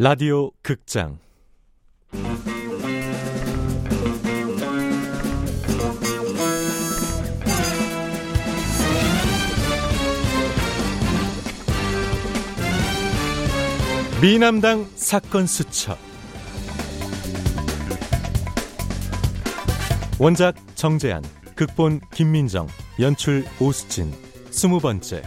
라디오 극장. 미남당 사건 수첩. 원작 정재한 극본 김민정 연출 오수진. 스무 번째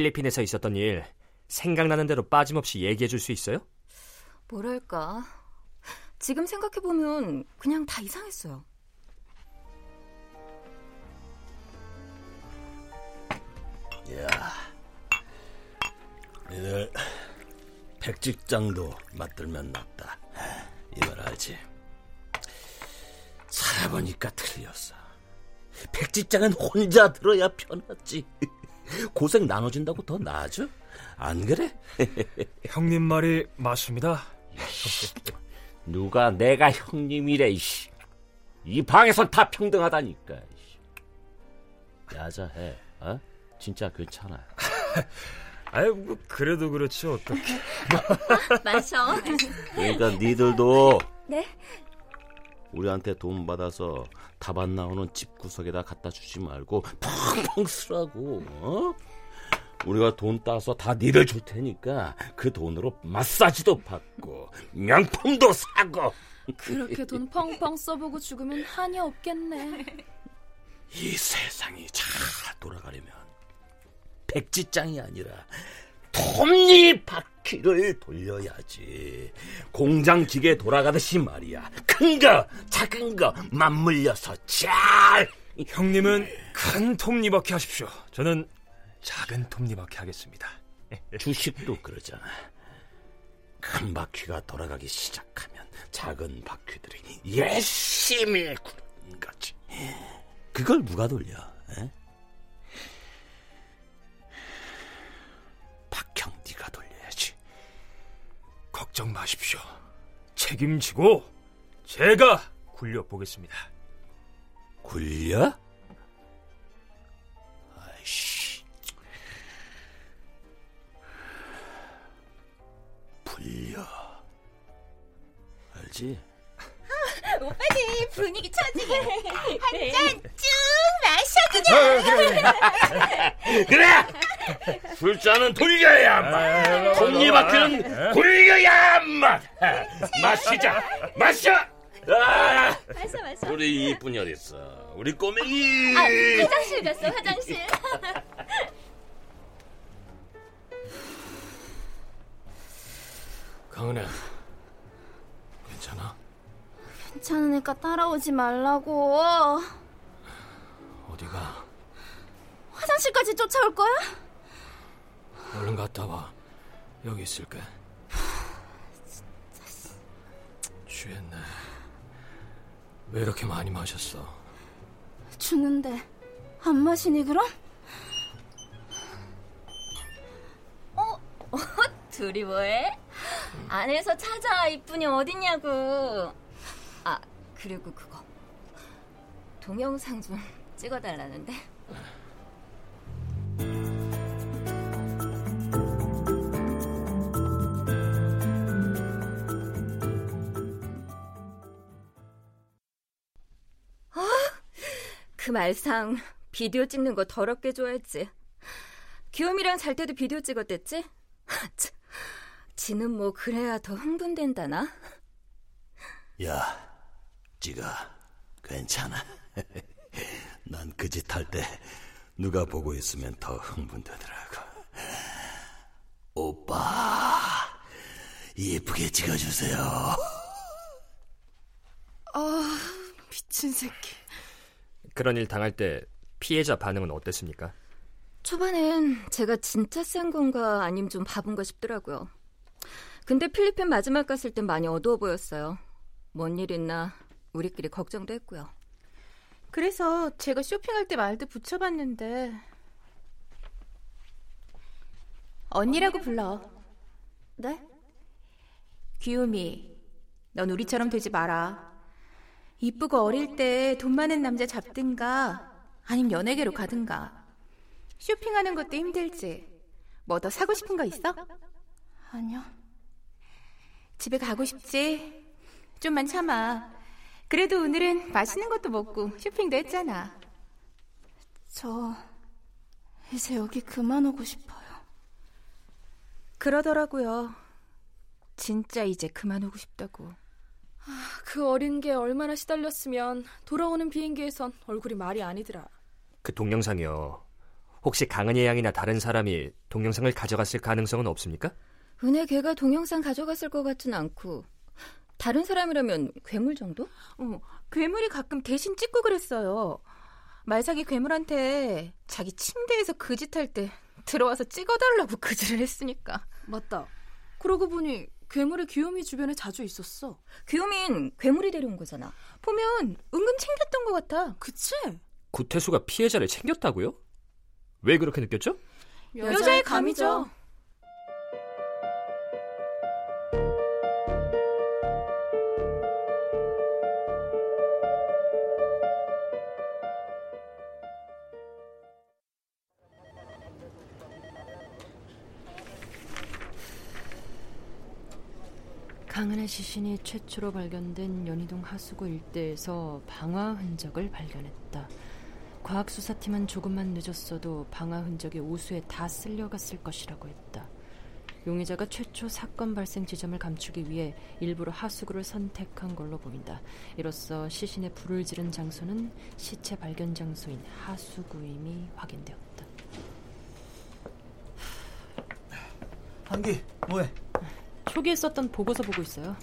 필리핀에서 있었던 일 생각나는 대로 빠짐없이 얘기해 줄 수 있어요? 뭐랄까. 지금 생각해보면 그냥 다 이상했어요. 야, 니들 백직장도 맞들면 낫다. 이걸 알지? 살아보니까 틀렸어. 백직장은 혼자 들어야 편하지. 고생 나눠준다고 더 나아져? 안 그래? 형님 말이 맞습니다. 누가 내가 형님이래, 이씨. 이 방에선 다 평등하다니까. 이씨. 야자해, 어? 진짜 괜찮아. 아유, 뭐 그래도 그렇지 어떻게? 마셔. 그러니까 니들도 네? 우리한테 돈 받아서 다반 나오는 집 구석에다 갖다 주지 말고 펑펑 쓰라고. 어? 우리가 돈 따서 다 니들 줄 테니까 그 돈으로 마사지도 받고 명품도 사고. 그렇게 돈 펑펑 써보고 죽으면 한이 없겠네. 이 세상이 잘 돌아가려면 백지장이 아니라 톱니 바퀴를 돌려야지. 공장 기계 돌아가듯이 말이야. 큰 거, 작은 거 맞물려서 잘. 형님은 큰 톱니바퀴 하십시오. 저는 작은 톱니바퀴 하겠습니다. 주식도 그러잖아. 큰 바퀴가 돌아가기 시작하면 작은 바퀴들이 열심히 구르는 거지. 그걸 누가 돌려? 에? 걱정 마십시오. 책임지고 제가 굴려 보겠습니다. 굴려? 아이씨. 불려. 알지? 오빠들 분위기 처지게 한 잔 쭉 마셔 그냥. 그래! 술잔은 돌려야만! 톱니바퀴는 굴려야만! 마시자! 마셔! 아, 마셔 마셔. 우리 이쁜이 어딨어? 우리 꼬맹이! 아 화장실 갔어 화장실. 강은혜, 괜찮아? 괜찮으니까 따라오지 말라고. 어디가? 화장실까지 쫓아올 거야? 얼른 갔다 와. 여기 있을게. 취했네. 왜 이렇게 많이 마셨어? 주는데 안 마시니 그럼? 어? 둘이 뭐해? 안에서 찾아 이쁜이 어딨냐고. 아 그리고 그거 동영상 좀 찍어달라는데. 말상 비디오 찍는 거 더럽게 좋아했지. 귀요미랑 잘 때도 비디오 찍었댔지? 참, 지는 뭐 그래야 더 흥분된다나? 야, 지가 괜찮아. 난 그 짓 할 때 누가 보고 있으면 더 흥분되더라고. 오빠, 예쁘게 찍어주세요. 아 미친 새끼. 그런 일 당할 때 피해자 반응은 어땠습니까? 초반엔 제가 진짜 센 건가 아님 좀 바본가 싶더라고요. 근데 필리핀 마지막 갔을 땐 많이 어두워 보였어요. 뭔 일 있나 우리끼리 걱정도 했고요. 그래서 제가 쇼핑할 때 말도 붙여봤는데 언니라고 불러. 네? 귀요미, 넌 우리처럼 되지 마라. 이쁘고 어릴 때 돈 많은 남자 잡든가, 아님 연예계로 가든가. 쇼핑하는 것도 힘들지. 뭐 더 사고 싶은 거 있어? 아니요. 집에 가고 싶지? 좀만 참아. 그래도 오늘은 맛있는 것도 먹고 쇼핑도 했잖아. 저 이제 여기 그만 오고 싶어요. 그러더라고요. 진짜 이제 그만 오고 싶다고. 그 어린 게 얼마나 시달렸으면 돌아오는 비행기에선 얼굴이 말이 아니더라. 그 동영상이요. 혹시 강은혜 양이나 다른 사람이 동영상을 가져갔을 가능성은 없습니까? 은혜 걔가 동영상 가져갔을 것 같진 않고 다른 사람이라면 괴물 정도? 어, 괴물이 가끔 대신 찍고 그랬어요. 말상이 괴물한테 자기 침대에서 그 짓 할 때 들어와서 찍어달라고 그질을 했으니까. 맞다. 그러고 보니 괴물이 귀요미 주변에 자주 있었어. 귀요민 괴물이 데려온 거잖아. 보면 은근 챙겼던 것 같아. 그치? 구태수가 피해자를 챙겼다고요? 왜 그렇게 느꼈죠? 여자의 감이죠. 강은의 시신이 최초로 발견된 연희동 하수구 일대에서 방화 흔적을 발견했다. 과학수사팀은 조금만 늦었어도 방화 흔적이 오수에 다 쓸려갔을 것이라고 했다. 용의자가 최초 사건 발생 지점을 감추기 위해 일부러 하수구를 선택한 걸로 보인다. 이로써 시신에 불을 지른 장소는 시체 발견 장소인 하수구임이 확인되었다. 한기, 뭐해? 초기에 썼던 보고서 보고 있어요.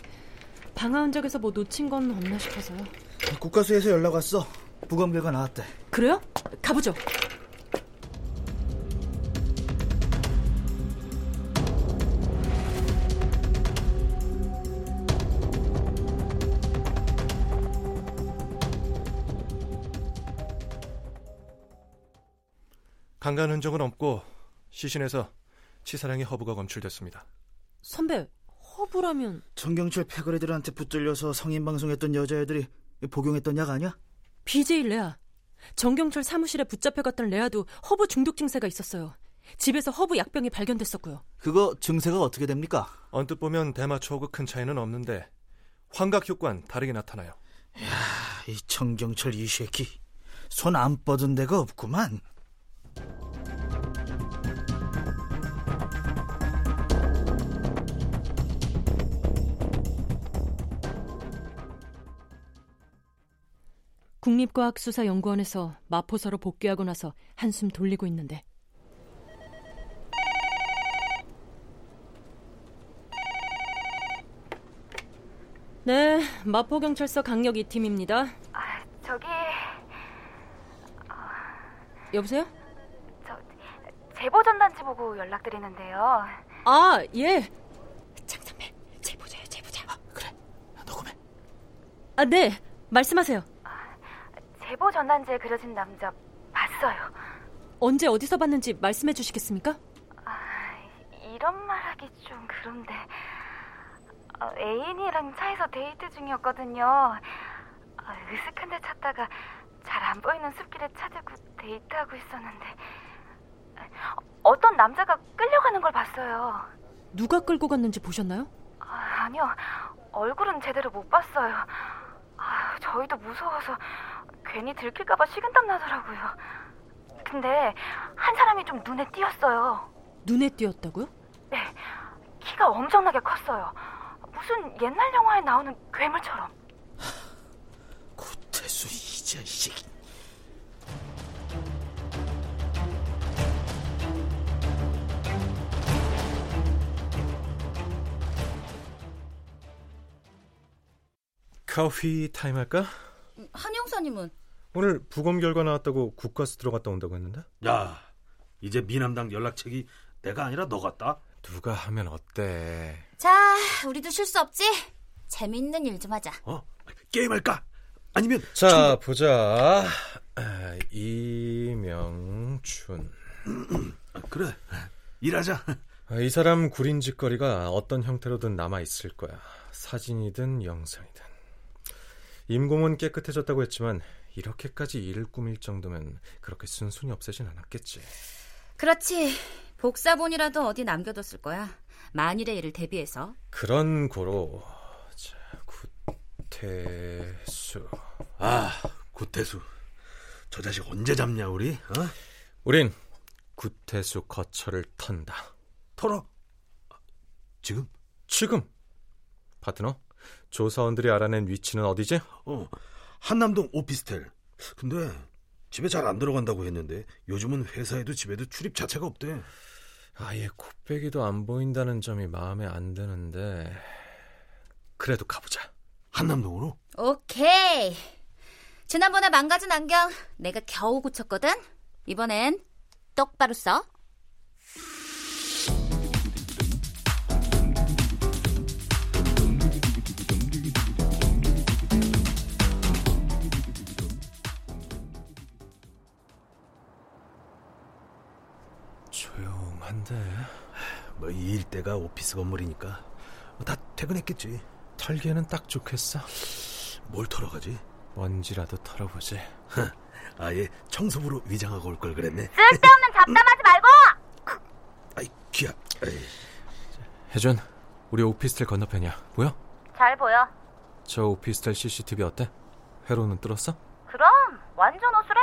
방화 흔적에서 뭐 놓친 건 없나 싶어서요. 국가수에서 연락 왔어. 부검 결과 나왔대. 그래요? 가보죠. 강간 흔적은 없고 시신에서 치사량의 허브가 검출됐습니다. 선배, 허브라면 정경철 패거리들한테 붙들려서 성인 방송했던 여자애들이 복용했던 약 아니야? BJ 레아. 정경철 사무실에 붙잡혀갔던 레아도 허브 중독 증세가 있었어요. 집에서 허브 약병이 발견됐었고요. 그거 증세가 어떻게 됩니까? 언뜻 보면 대마초하고 큰 차이는 없는데 환각 효과는 다르게 나타나요. 이 정경철 이 새끼 손 안 뻗은 데가 없구만. 국립과학수사연구원에서 마포사로 복귀하고 나서 한숨 돌리고 있는데 네, 마포경찰서 강력 2팀입니다. 저기 여보세요? 저 제보 전단지 보고 연락드리는데요. 아, 예. 장 선배, 제보자요, 제보자. 그래, 녹음해. 아, 네. 말씀하세요. 제보 전단지에 그려진 남자 봤어요. 언제 어디서 봤는지 말씀해 주시겠습니까? 이런 말하기 좀 그런데 어, 애인이랑 차에서 데이트 중이었거든요. 어, 으슥한 데 찾다가 잘 안 보이는 숲길에 차대고 데이트하고 있었는데 어, 어떤 남자가 끌려가는 걸 봤어요. 누가 끌고 갔는지 보셨나요? 아, 아니요, 얼굴은 제대로 못 봤어요. 아, 저희도 무서워서 괜히 들킬까봐 식은땀 나더라고요. 근데 한 사람이 좀 눈에 띄었어요. 눈에 띄었다고요? 네, 키가 엄청나게 컸어요. 무슨 옛날 영화에 나오는 괴물처럼. 구태수 이 자식. 커피 타임 할까? 한 형사님은 오늘 부검 결과 나왔다고 국가수 들어갔다 온다고 했는데 야, 이제 미남당 연락책이 내가 아니라 너 같다. 누가 하면 어때? 자, 우리도 실수 없지? 재밌는 일 좀 하자. 어? 게임할까? 아니면 자 보자. 아, 이명춘. 아, 그래 일하자. 아, 이 사람 구린 짓거리가 어떤 형태로든 남아 있을 거야. 사진이든 영상이든. 임공은 깨끗해졌다고 했지만 이렇게까지 일을 꾸밀 정도면 그렇게 순순히 없애진 않았겠지. 그렇지. 복사본이라도 어디 남겨뒀을 거야. 만일의 일을 대비해서. 그런 고로 자, 구태수. 아, 구태수. 저 자식 언제 잡냐 우리? 어? 우린 구태수 거처를 턴다. 털어? 지금? 지금. 파트너, 조사원들이 알아낸 위치는 어디지? 어, 한남동 오피스텔. 근데 집에 잘 안 들어간다고 했는데 요즘은 회사에도 집에도 출입 자체가 없대. 아예 코빼기도 안 보인다는 점이 마음에 안 드는데 그래도 가보자. 한남동으로? 오케이. 지난번에 망가진 안경 내가 겨우 고쳤거든. 이번엔 똑바로 써. 조용한데 뭐 이 일대가 오피스 건물이니까 뭐다 퇴근했겠지. 털기에는 딱 좋겠어. 뭘 털어가지? 먼지라도 털어보지. 아예 청소부로 위장하고 올 걸 그랬네. 쓸데없는 잡담하지 말고! 아이 귀야. 아이. 혜준, 우리 오피스텔 건너편이야. 보여? 잘 보여. 저 오피스텔 CCTV 어때? 회로는 뚫었어? 그럼 완전 호수래.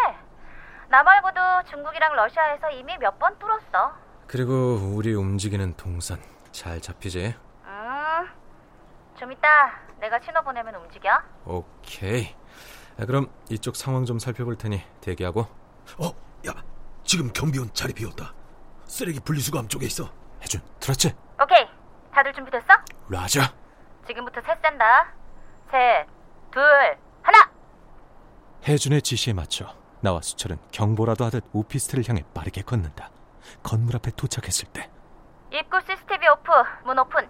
나 말고도 중국이랑 러시아에서 이미 몇 번 뚫었어. 그리고 우리 움직이는 동선 잘 잡히지? 음, 좀 이따 내가 신호 보내면 움직여. 오케이. 아, 그럼 이쪽 상황 좀 살펴볼 테니 대기하고. 어, 야, 지금 경비원 자리 비었다. 쓰레기 분리수거함 쪽에 있어. 혜준, 들었지? 오케이, 다들 준비됐어? 라자. 지금부터 셋 센다. 셋, 둘, 하나. 혜준의 지시에 맞춰 나와 수철은 경보라도 하듯 오피스텔을 향해 빠르게 걷는다. 건물 앞에 도착했을 때 입구 CCTV 오프, 문 오픈.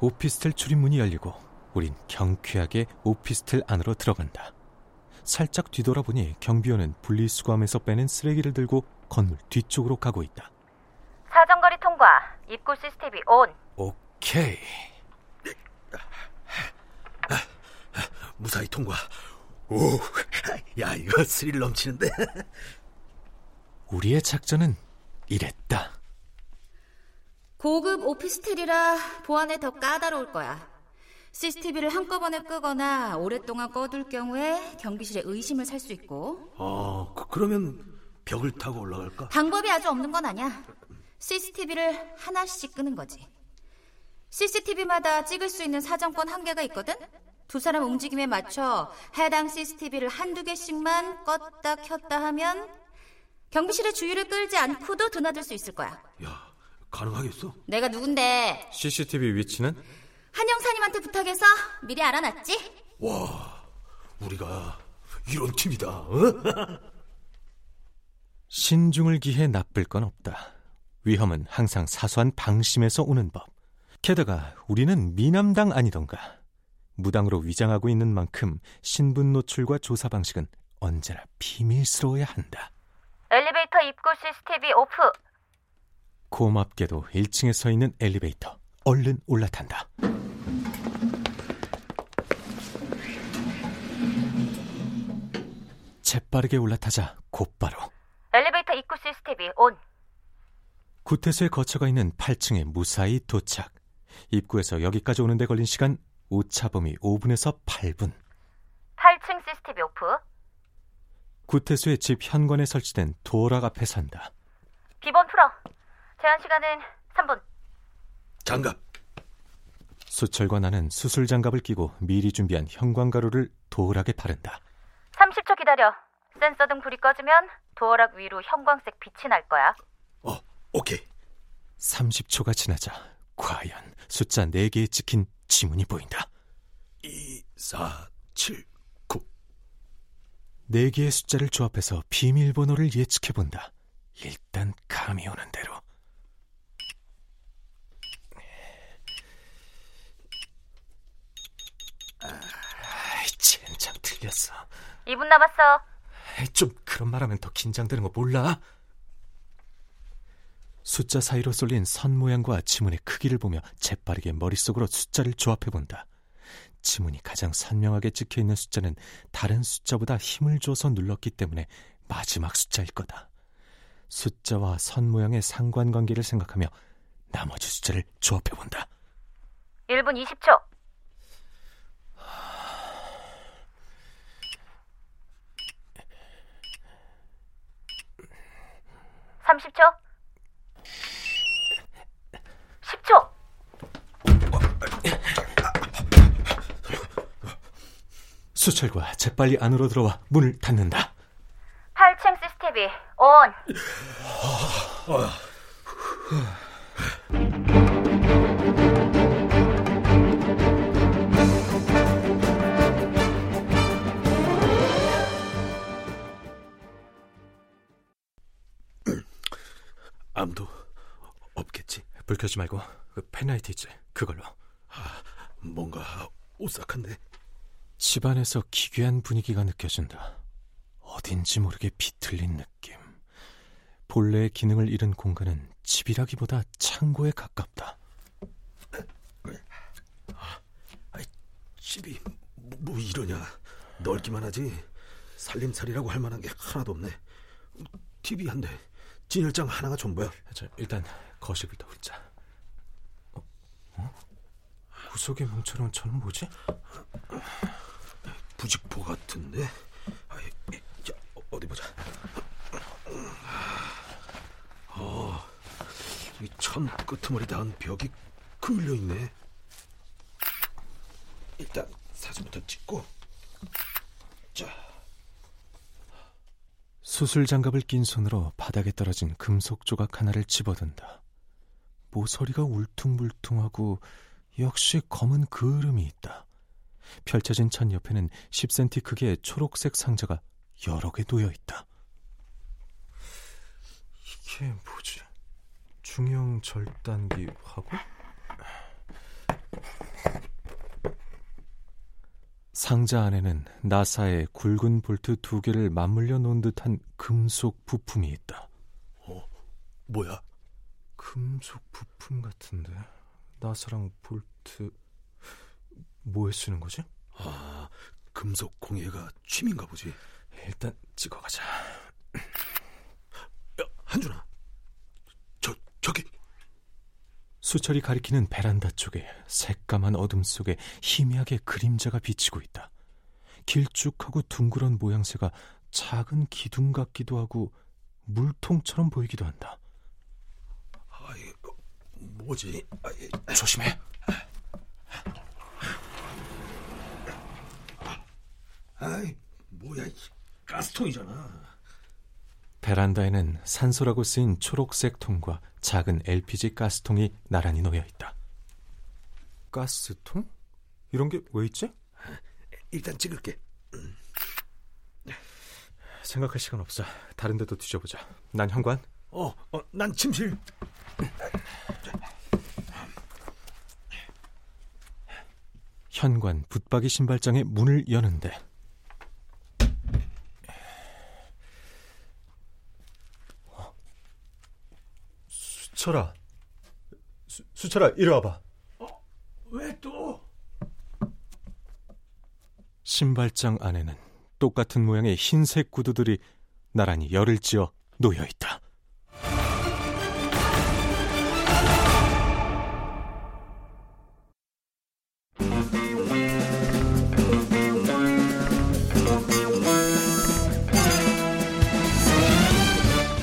오피스텔 출입문이 열리고 우린 경쾌하게 오피스텔 안으로 들어간다. 살짝 뒤돌아보니 경비원은 분리수거함에서 빼낸 쓰레기를 들고 건물 뒤쪽으로 가고 있다. 사정거리 통과. 입구 CCTV 온. 오케이. 무사히 통과. 오, 야 이거 스릴 넘치는데. 우리의 작전은 이랬다. 고급 오피스텔이라 보안에 더 까다로울 거야. CCTV를 한꺼번에 끄거나 오랫동안 꺼둘 경우에 경비실에 의심을 살 수 있고 어, 그, 그러면 벽을 타고 올라갈까? 방법이 아주 없는 건 아니야. CCTV를 하나씩 끄는 거지. CCTV마다 찍을 수 있는 사정권 한계가 있거든? 두 사람 움직임에 맞춰 해당 CCTV를 한두 개씩만 껐다 켰다 하면 경비실의 주의를 끌지 않고도 드나들 수 있을 거야. 야, 가능하겠어? 내가 누군데 CCTV 위치는 한 형사님한테 부탁해서 미리 알아놨지? 와, 우리가 이런 팀이다. 어? 신중을 기해 나쁠 건 없다. 위험은 항상 사소한 방심에서 오는 법. 게다가 우리는 미남당 아니던가. 무당으로 위장하고 있는 만큼 신분 노출과 조사 방식은 언제나 비밀스러워야 한다. 엘리베이터 입구 CCTV 오프. 고맙게도 1층에 서 있는 엘리베이터. 얼른 올라탄다. 재빠르게 올라타자 곧바로 엘리베이터 입구 CCTV 온. 구태수에 거쳐가 있는 8층에 무사히 도착. 입구에서 여기까지 오는데 걸린 시간 오차 범위 5분에서 8분. 8층 CCTV 오프. 구태수의 집 현관에 설치된 도어락 앞에 선다. 비번 풀어. 제한 시간은 3분. 장갑. 수철과 나는 수술 장갑을 끼고 미리 준비한 형광 가루를 도어락에 바른다. 30초 기다려. 센서 등 불이 꺼지면 도어락 위로 형광색 빛이 날 거야. 어, 오케이. 30초가 지나자 과연 숫자 4개에 찍힌 지문이 보인다. 2, 4, 7, 9. 4개의 숫자를 조합해서 비밀번호를 예측해 본다. 일단 감이 오는 대로. 아이, 젠장 틀렸어. 2분 남았어. 좀 그런 말하면 더 긴장되는 거 몰라? 숫자 사이로 쏠린 선 모양과 지문의 크기를 보며 재빠르게 머릿속으로 숫자를 조합해본다. 지문이 가장 선명하게 찍혀 있는 숫자는 다른 숫자보다 힘을 줘서 눌렀기 때문에 마지막 숫자일 거다. 숫자와 선 모양의 상관관계를 생각하며 나머지 숫자를 조합해본다. 1분 20초. 30초. 10초. 수철과 재빨리 안으로 들어와 문을 닫는다. 8층 CCTV 온. 아무도 없겠지. 불 켜지 말고 그 펜라이트 있지? 그걸로. 아, 뭔가 오싹한데. 집안에서 기괴한 분위기가 느껴진다. 어딘지 모르게 비틀린 느낌. 본래의 기능을 잃은 공간은 집이라기보다 창고에 가깝다. 아, 집이 뭐, 뭐 이러냐? 넓기만 하지 살림살이라고 할 만한 게 하나도 없네. TV 한 대, 진열장 하나가 전부야. 자, 일단 거실부터 훑자. 어? 어? 구석에 뭉쳐놓은 천은 뭐지? 부직포 같은데. 아, 자, 어디 보자. 어, 이천 끄트머리 닿은 벽이 그을려 있네. 일단 사진부터 찍고. 자. 수술 장갑을 낀 손으로 바닥에 떨어진 금속 조각 하나를 집어든다. 모서리가 울퉁불퉁하고 역시 검은 그을음이 있다. 펼쳐진 천 옆에는 10cm 크기의 초록색 상자가 여러 개 놓여 있다. 이게 뭐지? 중형 절단기 화구? 상자 안에는 나사의 굵은 볼트 두 개를 맞물려 놓은 듯한 금속 부품이 있다. 어, 뭐야? 금속 부품 같은데 나사랑 볼트 뭐에 쓰는 거지? 아, 금속 공예가 취미인가 보지. 일단 찍어가자. 야, 한준아. 저, 저기. 수철이 가리키는 베란다 쪽에 새까만 어둠 속에 희미하게 그림자가 비치고 있다. 길쭉하고 둥그런 모양새가 작은 기둥 같기도 하고 물통처럼 보이기도 한다. 뭐지? 아이, 조심해. 아이, 뭐야, 가스통이잖아. 베란다에는 산소라고 쓰인 초록색 통과 작은 LPG 가스통이 나란히 놓여 있다. 가스통? 이런 게 왜 있지? 일단 찍을게. 생각할 시간 없어. 다른 데도 뒤져보자. 난 현관. 어, 어, 난 침실. 현관 붙박이 신발장의 문을 여는데 수철아, 수, 수철아 이리 와봐. 어, 왜 또? 신발장 안에는 똑같은 모양의 흰색 구두들이 나란히 열을 지어 놓여 있다.